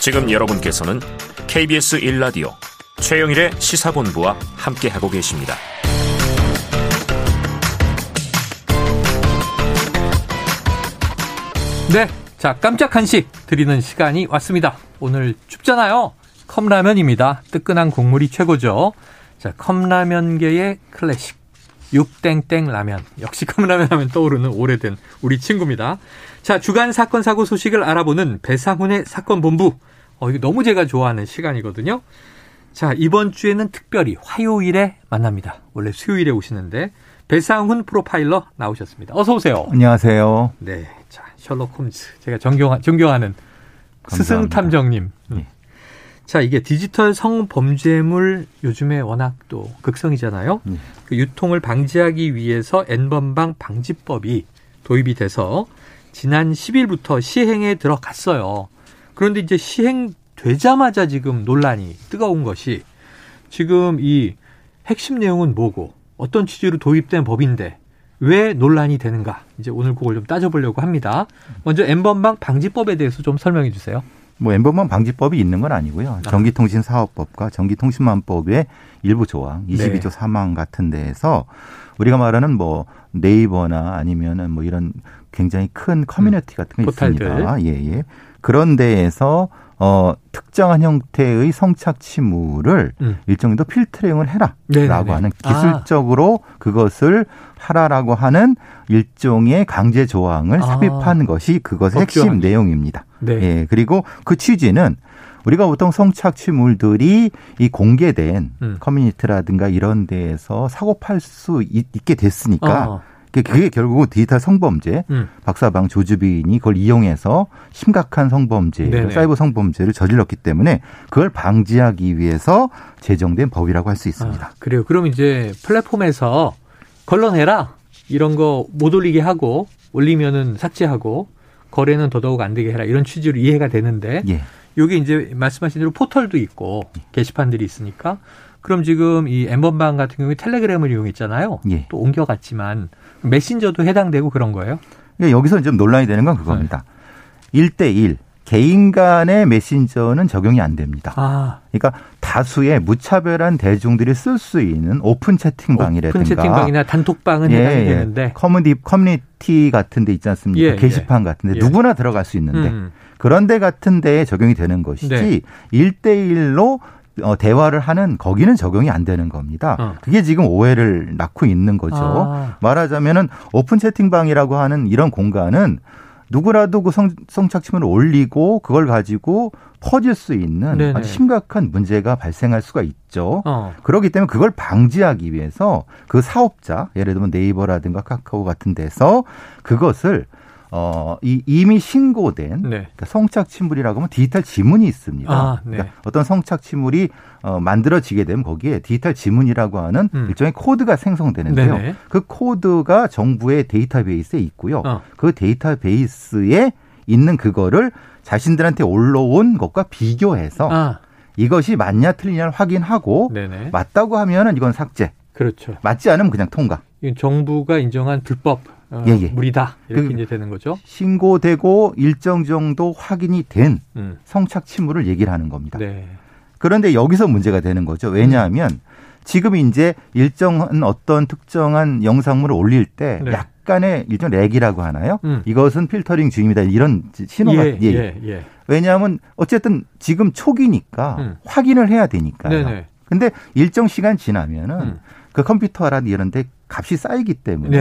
지금 여러분께서는 KBS 1라디오 최영일의 시사본부와 함께하고 계십니다. 네. 자, 깜짝 한식 드리는 시간이 왔습니다. 오늘 춥잖아요. 컵라면입니다. 뜨끈한 국물이 최고죠. 자, 컵라면계의 클래식. 육땡땡 라면. 역시 컵라면 하면 떠오르는 오래된 우리 친구입니다. 자, 주간 사건 사고 소식을 알아보는 배상훈의 사건 본부. 어, 이거 너무 제가 좋아하는 시간이거든요. 자, 이번 주에는 특별히 화요일에 만납니다. 원래 수요일에 오시는데 배상훈 프로파일러 나오셨습니다. 어서 오세요. 안녕하세요. 네. 자, 셜록 홈즈. 제가 존경, 존경하는 스승 탐정님. 네. 자, 이게 디지털 성범죄물 요즘에 워낙 또 극성이잖아요. 네. 그 유통을 방지하기 위해서 N번방 방지법이 도입이 돼서 지난 10일부터 시행에 들어갔어요. 그런데 이제 시행되자마자 지금 논란이 뜨거운 것이 지금 이 핵심 내용은 뭐고 어떤 취지로 도입된 법인데 왜 논란이 되는가? 이제 오늘 그걸 좀 따져보려고 합니다. 먼저 N번방 방지법에 대해서 좀 설명해 주세요. 뭐 N번방 방지법이 있는 건 아니고요. 아. 전기통신사업법과 전기통신망법의 일부 조항, 22조 네. 3항 같은 데에서 우리가 말하는 뭐 네이버나 아니면은 뭐 이런 굉장히 큰 커뮤니티 같은 게 포탈들. 있습니다. 예, 예. 그런 데에서 어, 특정한 형태의 성착취물을 음. 일정 정도 필터링을 해라라고 네네네. 하는 아. 기술적으로 아. 그것을 하라라고 하는 일종의 강제 조항을 아. 삽입한 것이 그것의 핵심 내용입니다. 네. 예, 그리고 그 취지는 우리가 보통 성착취물들이 이 공개된 음. 커뮤니티라든가 이런 데에서 사고 팔 수 있게 됐으니까 어. 그게 결국 디지털 성범죄, 음. 박사방 조주빈이 그걸 이용해서 심각한 성범죄, 네네. 사이버 성범죄를 저질렀기 때문에 그걸 방지하기 위해서 제정된 법이라고 할 수 있습니다. 아, 그래요. 그럼 이제 플랫폼에서 걸러내라 이런 거 못 올리게 하고 올리면은 삭제하고 거래는 더더욱 안 되게 해라 이런 취지로 이해가 되는데 예. 요게 이제 말씀하신 대로 포털도 있고 게시판들이 있으니까 그럼 지금 이 n번방 같은 경우에 텔레그램을 이용했잖아요. 예. 또 옮겨갔지만 메신저도 해당되고 그런 거예요? 예, 여기서 좀 논란이 되는 건 그겁니다. 네. 1대1 개인 간의 메신저는 적용이 안 됩니다. 아. 그러니까 다수의 무차별한 대중들이 쓸 수 있는 오픈 채팅방이라든가 오픈 채팅방이나 단톡방은 예, 해당이 예. 되는데 커뮤니티 커뮤니티 같은 데 있지 않습니까? 예, 게시판 예. 같은 데 예. 누구나 들어갈 수 있는데 음. 그런 데 같은 데에 적용이 되는 것이지 네. 1대1로 어, 대화를 하는 거기는 적용이 안 되는 겁니다. 어. 그게 지금 오해를 낳고 있는 거죠. 아. 말하자면은 오픈 채팅방이라고 하는 이런 공간은 누구라도 그 성, 성착취물을 올리고 그걸 가지고 퍼질 수 있는 네네. 아주 심각한 문제가 발생할 수가 있죠. 어. 그렇기 때문에 그걸 방지하기 위해서 그 사업자, 예를 들면 네이버라든가 카카오 같은 데서 그것을 어, 이 이미 신고된 네. 그러니까 성착취물이라고 하면 디지털 지문이 있습니다. 아, 네. 그러니까 어떤 성착취물이 어, 만들어지게 되면 거기에 디지털 지문이라고 하는 음. 일종의 코드가 생성되는데요. 네네. 그 코드가 정부의 데이터베이스에 있고요. 어. 그 데이터베이스에 있는 그거를 자신들한테 올라온 것과 비교해서 아. 이것이 맞냐 틀리냐를 확인하고 네네. 맞다고 하면은 이건 삭제. 그렇죠. 맞지 않으면 그냥 통과. 정부가 인정한 불법 어, 예, 예. 물이다 이렇게 그 이제 되는 거죠. 신고되고 일정 정도 확인이 된 음. 성착취물을 얘기를 하는 겁니다. 네. 그런데 여기서 문제가 되는 거죠. 왜냐하면 음. 지금 이제 일정한 어떤 특정한 영상물을 올릴 때 네. 약간의 일종 렉이라고 하나요? 음. 이것은 필터링 중입니다. 이런 신호가 예, 예. 예, 예. 왜냐하면 어쨌든 지금 초기니까 음. 확인을 해야 되니까요. 네네. 근데 일정 시간 지나면은 음. 그 컴퓨터라든 이런 데 값이 쌓이기 때문에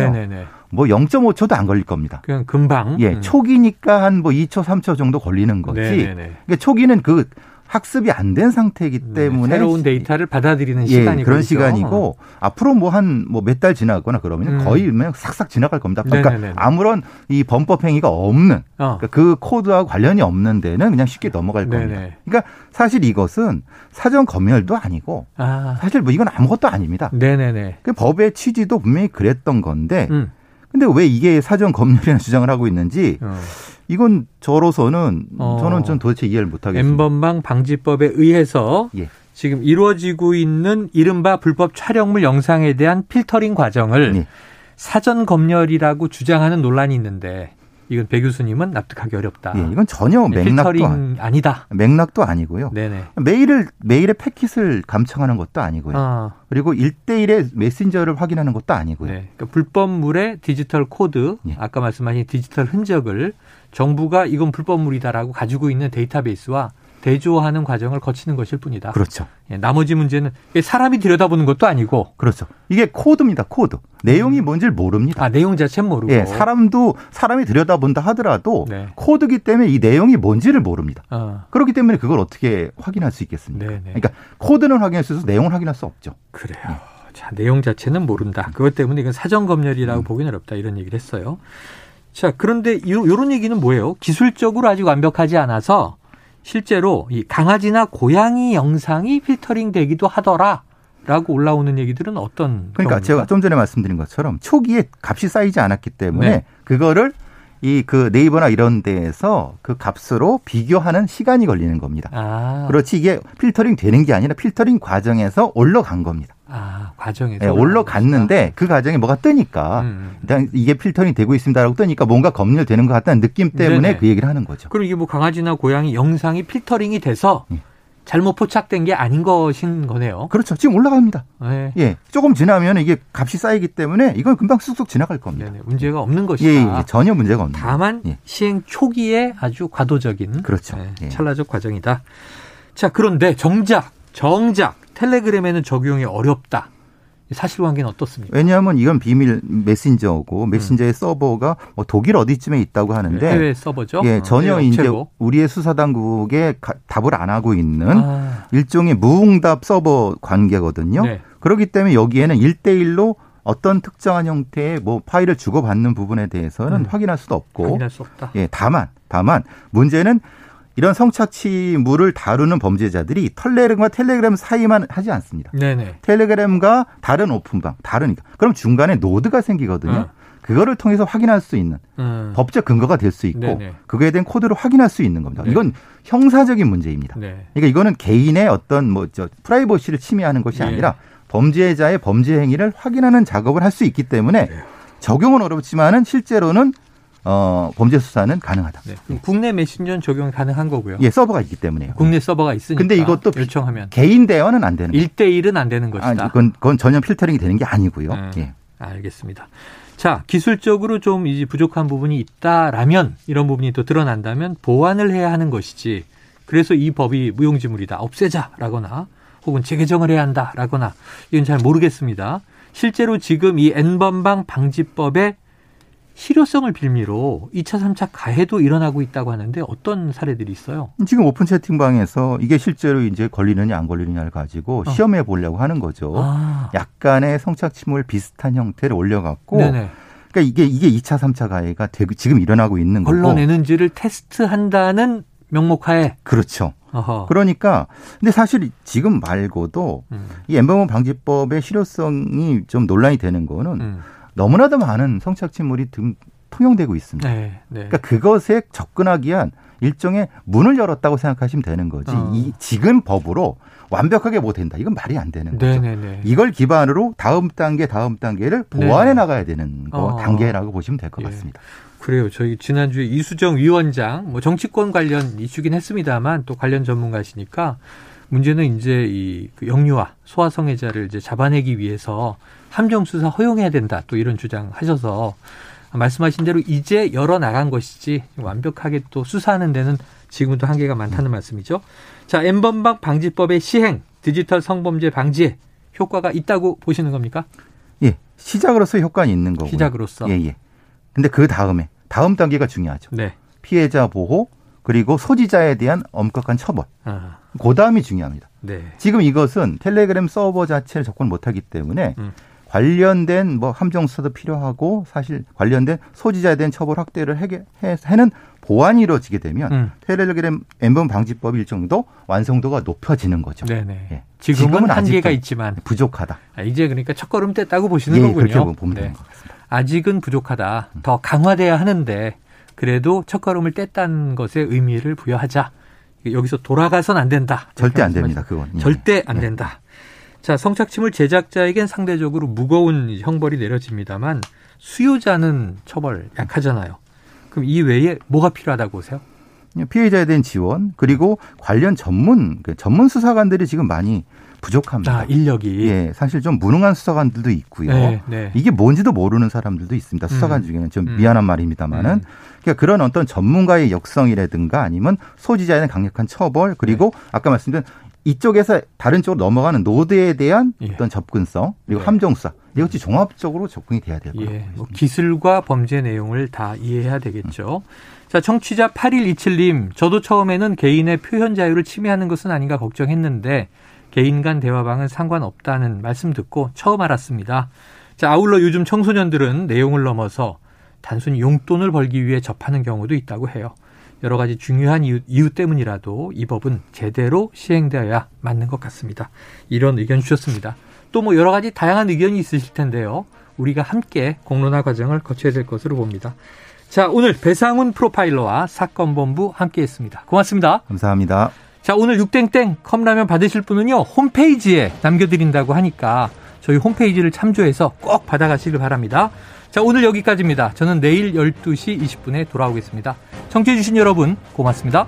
뭐 0.5초도 안 걸릴 겁니다. 그냥 금방. 예, 음. 초기니까 한 뭐 2초, 3초 정도 걸리는 거지. 네네네. 그러니까 초기는 그 학습이 안 된 상태이기 네, 때문에 새로운 데이터를 받아들이는 시간이 예, 그런 시간이고 앞으로 뭐 한 뭐 몇 달 지나거나 그러면 음. 거의 그냥 싹싹 지나갈 겁니다. 그러니까 네네네. 아무런 이 범법 행위가 없는 어. 그러니까 그 코드하고 관련이 없는 데는 그냥 쉽게 넘어갈 겁니다. 네네. 그러니까 사실 이것은 사전 검열도 아니고 아. 사실 뭐 이건 아무것도 아닙니다. 네네네. 그 법의 취지도 분명히 그랬던 건데 음. 근데 왜 이게 사전 검열이라는 주장을 하고 있는지 어. 이건 저로서는 어. 저는 전 도대체 이해를 못 하겠습니다. 엠번방 방지법에 의해서 예. 지금 이루어지고 있는 이른바 불법 촬영물 영상에 대한 필터링 과정을 예. 사전 검열이라고 주장하는 논란이 있는데 이건 배 교수님은 납득하기 어렵다. 예, 이건 전혀 네, 맥락도 아니, 다 맥락도 아니고요. 네네. 메일을 메일의 패킷을 감청하는 것도 아니고요. 아. 그리고 1대1의 메신저를 확인하는 것도 아니고요. 네. 그러니까 불법물의 디지털 코드, 예. 아까 말씀하신 디지털 흔적을 정부가 이건 불법물이다라고 가지고 있는 데이터베이스와 대조하는 과정을 거치는 것일 뿐이다. 그렇죠. 예, 나머지 문제는 사람이 들여다보는 것도 아니고. 그렇죠. 이게 코드입니다. 코드. 내용이 음. 뭔지를 모릅니다. 아, 내용 자체는 모르고. 예, 사람도 사람이 들여다본다 하더라도 네. 코드기 때문에 이 내용이 뭔지를 모릅니다. 어. 그렇기 때문에 그걸 어떻게 확인할 수 있겠습니까? 네네. 네. 그러니까 코드는 확인할 수 있어서 내용을 확인할 수 없죠. 그래요. 예. 자, 내용 자체는 모른다. 그것 때문에 이건 사전 검열이라고 음. 보기는 어렵다. 이런 얘기를 했어요. 자, 그런데 요, 요런 얘기는 뭐예요? 기술적으로 아직 완벽하지 않아서 실제로 이 강아지나 고양이 영상이 필터링 되기도 하더라. 라고 올라오는 얘기들은 어떤 그러니까 겁니까? 제가 좀 전에 말씀드린 것처럼 초기에 값이 쌓이지 않았기 때문에 네. 그거를 이 그 네이버나 이런 데에서 그 값으로 비교하는 시간이 걸리는 겁니다. 아. 그렇지 이게 필터링 되는 게 아니라 필터링 과정에서 올라간 겁니다. 아, 과정에서. 네, 올라갔는데 그 과정에 뭐가 뜨니까 음. 일단 이게 필터링 되고 있습니다라고 뜨니까 뭔가 검열되는 것 같다는 느낌 때문에 네네. 그 얘기를 하는 거죠. 그리고 이게 뭐 강아지나 고양이 영상이 필터링이 돼서 네. 잘못 포착된 게 아닌 것인 거네요. 그렇죠. 지금 올라갑니다. 네. 예. 조금 지나면 이게 값이 쌓이기 때문에 이건 금방 쑥쑥 지나갈 겁니다. 네네. 문제가 없는 것이다. 예, 예. 전혀 문제가 없는. 다만 예. 시행 초기에 아주 과도적인 그렇죠. 네, 예. 찰나적 과정이다. 자, 그런데 정작 정작 텔레그램에는 적용이 어렵다. 사실관계는 어떻습니까? 왜냐하면 이건 비밀 메신저고 메신저의 음. 서버가 뭐 독일 어디쯤에 있다고 하는데 해외 서버죠. 예, 전혀 어, 이제 우리의 수사 당국에 답을 안 하고 있는 아. 일종의 무응답 서버 관계거든요. 네. 그렇기 때문에 여기에는 1대1로 어떤 특정한 형태의 뭐 파일을 주고받는 부분에 대해서는 음. 확인할 수도 없고 확인할 수 없다. 예, 다만 다만 문제는 이런 성착취물을 다루는 범죄자들이 텔레그램과 텔레그램 사이만 하지 않습니다. 네네. 텔레그램과 다른 오픈방, 다르니까. 그럼 중간에 노드가 생기거든요. 어. 그거를 통해서 확인할 수 있는 음. 법적 근거가 될 수 있고 네네. 그거에 대한 코드를 확인할 수 있는 겁니다. 네. 이건 형사적인 문제입니다. 네. 그러니까 이거는 개인의 어떤 뭐 저 프라이버시를 침해하는 것이 네. 아니라 범죄자의 범죄 행위를 확인하는 작업을 할 수 있기 때문에 네. 적용은 어렵지만은 실제로는 어, 범죄 수사는 가능하다. 네. 국내 메신저는 적용 가능한 거고요. 예, 서버가 있기 때문에요. 국내 서버가 있으니까. 근데 이것도 요청하면 개인 대화는 안 되는 거예요. 1대 1은 안 되는 것이다. 아, 그건, 그건 전혀 필터링이 되는 게 아니고요. 음, 예. 알겠습니다. 자, 기술적으로 좀 이제 부족한 부분이 있다라면 이런 부분이 또 드러난다면 보완을 해야 하는 것이지. 그래서 이 법이 무용지물이다. 없애자라거나 혹은 재개정을 해야 한다라거나 이건 잘 모르겠습니다. 실제로 지금 이 N번방 방지법에 실효성을 빌미로 2차, 3차 가해도 일어나고 있다고 하는데 어떤 사례들이 있어요? 지금 오픈 채팅방에서 이게 실제로 이제 걸리느냐 안 걸리느냐를 가지고 어. 시험해 보려고 하는 거죠. 아. 약간의 성착취물 비슷한 형태를 올려갖고 네네. 그러니까 이게 이게 2차, 3차 가해가 지금 일어나고 있는 거고. 걸러내는지를 테스트한다는 명목하에. 그렇죠. 어허. 그러니까 근데 사실 지금 말고도 음. 이 엠버먼 방지법의 실효성이 좀 논란이 되는 거는 음. 너무나도 많은 성착취물이 등 통용되고 있습니다. 네, 네. 그러니까 그것에 접근하기 위한 일종의 문을 열었다고 생각하시면 되는 거지. 어. 이 지금 법으로 완벽하게 못 된다. 이건 말이 안 되는 거죠. 네네네. 네, 네. 이걸 기반으로 다음 단계, 다음 단계를 보완해 네. 나가야 되는 거 어. 단계라고 보시면 될것 예. 같습니다. 그래요. 저희 지난주에 이수정 위원장 뭐 정치권 관련 이슈긴 했습니다만 또 관련 전문가시니까 문제는 이제 이그 영유아 소아성애자를 이제 잡아내기 위해서 함정 수사 허용해야 된다. 또 이런 주장하셔서 말씀하신 대로 이제 열어 나간 것이지 완벽하게 또 수사하는 데는 지금도 한계가 많다는 말씀이죠. 자, 엠번방 방지법의 시행, 디지털 성범죄 방지에 효과가 있다고 보시는 겁니까? 예. 시작으로서 효과는 있는 거고요. 시작으로서. 예, 예. 근데 그 다음에 다음 단계가 중요하죠. 네. 피해자 보호 그리고 소지자에 대한 엄격한 처벌. 아. 그 다음이 중요합니다. 네. 지금 이것은 텔레그램 서버 자체를 접근 못하기 때문에 음. 관련된 뭐 함정 수사도 필요하고 사실 관련된 소지자에 대한 처벌 확대를 해게 해는 보완이 이루어지게 되면 음. 텔레그램 엠범 방지법 일정도 완성도가 높아지는 거죠. 네네. 예. 지금은, 지금은 한계가 있지만 부족하다. 아, 이제 그러니까 첫걸음 뗐다고 보시는 예, 거군요. 그렇게 보면 네. 되는 것 같습니다. 아직은 부족하다. 더 강화돼야 하는데 그래도 첫 걸음을 뗐다는 것에 의미를 부여하자. 여기서 돌아가선 안 된다. 절대 안 됩니다. 그건. 예. 절대 안 예. 된다. 자, 성착취물 제작자에겐 상대적으로 무거운 형벌이 내려집니다만 수요자는 처벌 약하잖아요. 그럼 이 외에 뭐가 필요하다고 보세요? 피해자에 대한 지원 그리고 관련 전문 그 전문 수사관들이 지금 많이 부족합니다. 아, 인력이. 예, 사실 좀 무능한 수사관들도 있고요. 네, 네. 이게 뭔지도 모르는 사람들도 있습니다. 수사관 음. 중에는 좀 음. 미안한 말입니다만은 음. 그러니까 그런 어떤 전문가의 역성이라든가 아니면 소지자에 대한 강력한 처벌 그리고 네. 아까 말씀드린 이쪽에서 다른 쪽으로 넘어가는 노드에 대한 예. 어떤 접근성 그리고 예. 함정수사 이것이 종합적으로 접근이 돼야 될 거예요. 예. 뭐 기술과 범죄 내용을 다 이해해야 되겠죠. 음. 자, 청취자 8127님, 저도 처음에는 개인의 표현 자유를 침해하는 것은 아닌가 걱정했는데 개인 간 대화방은 상관없다는 말씀 듣고 처음 알았습니다. 자, 아울러 요즘 청소년들은 내용을 넘어서 단순히 용돈을 벌기 위해 접하는 경우도 있다고 해요. 여러 가지 중요한 이유, 이유 때문이라도 이 법은 제대로 시행되어야 맞는 것 같습니다. 이런 의견 주셨습니다. 또 뭐 여러 가지 다양한 의견이 있으실 텐데요. 우리가 함께 공론화 과정을 거쳐야 될 것으로 봅니다. 자, 오늘 배상훈 프로파일러와 사건 본부 함께 했습니다. 고맙습니다. 감사합니다. 자, 오늘 6땡땡 컵라면 받으실 분은요, 홈페이지에 남겨드린다고 하니까 저희 홈페이지를 참조해서 꼭 받아가시길 바랍니다. 자, 오늘 여기까지입니다. 저는 내일 12시 20분에 돌아오겠습니다. 청취해주신 여러분, 고맙습니다.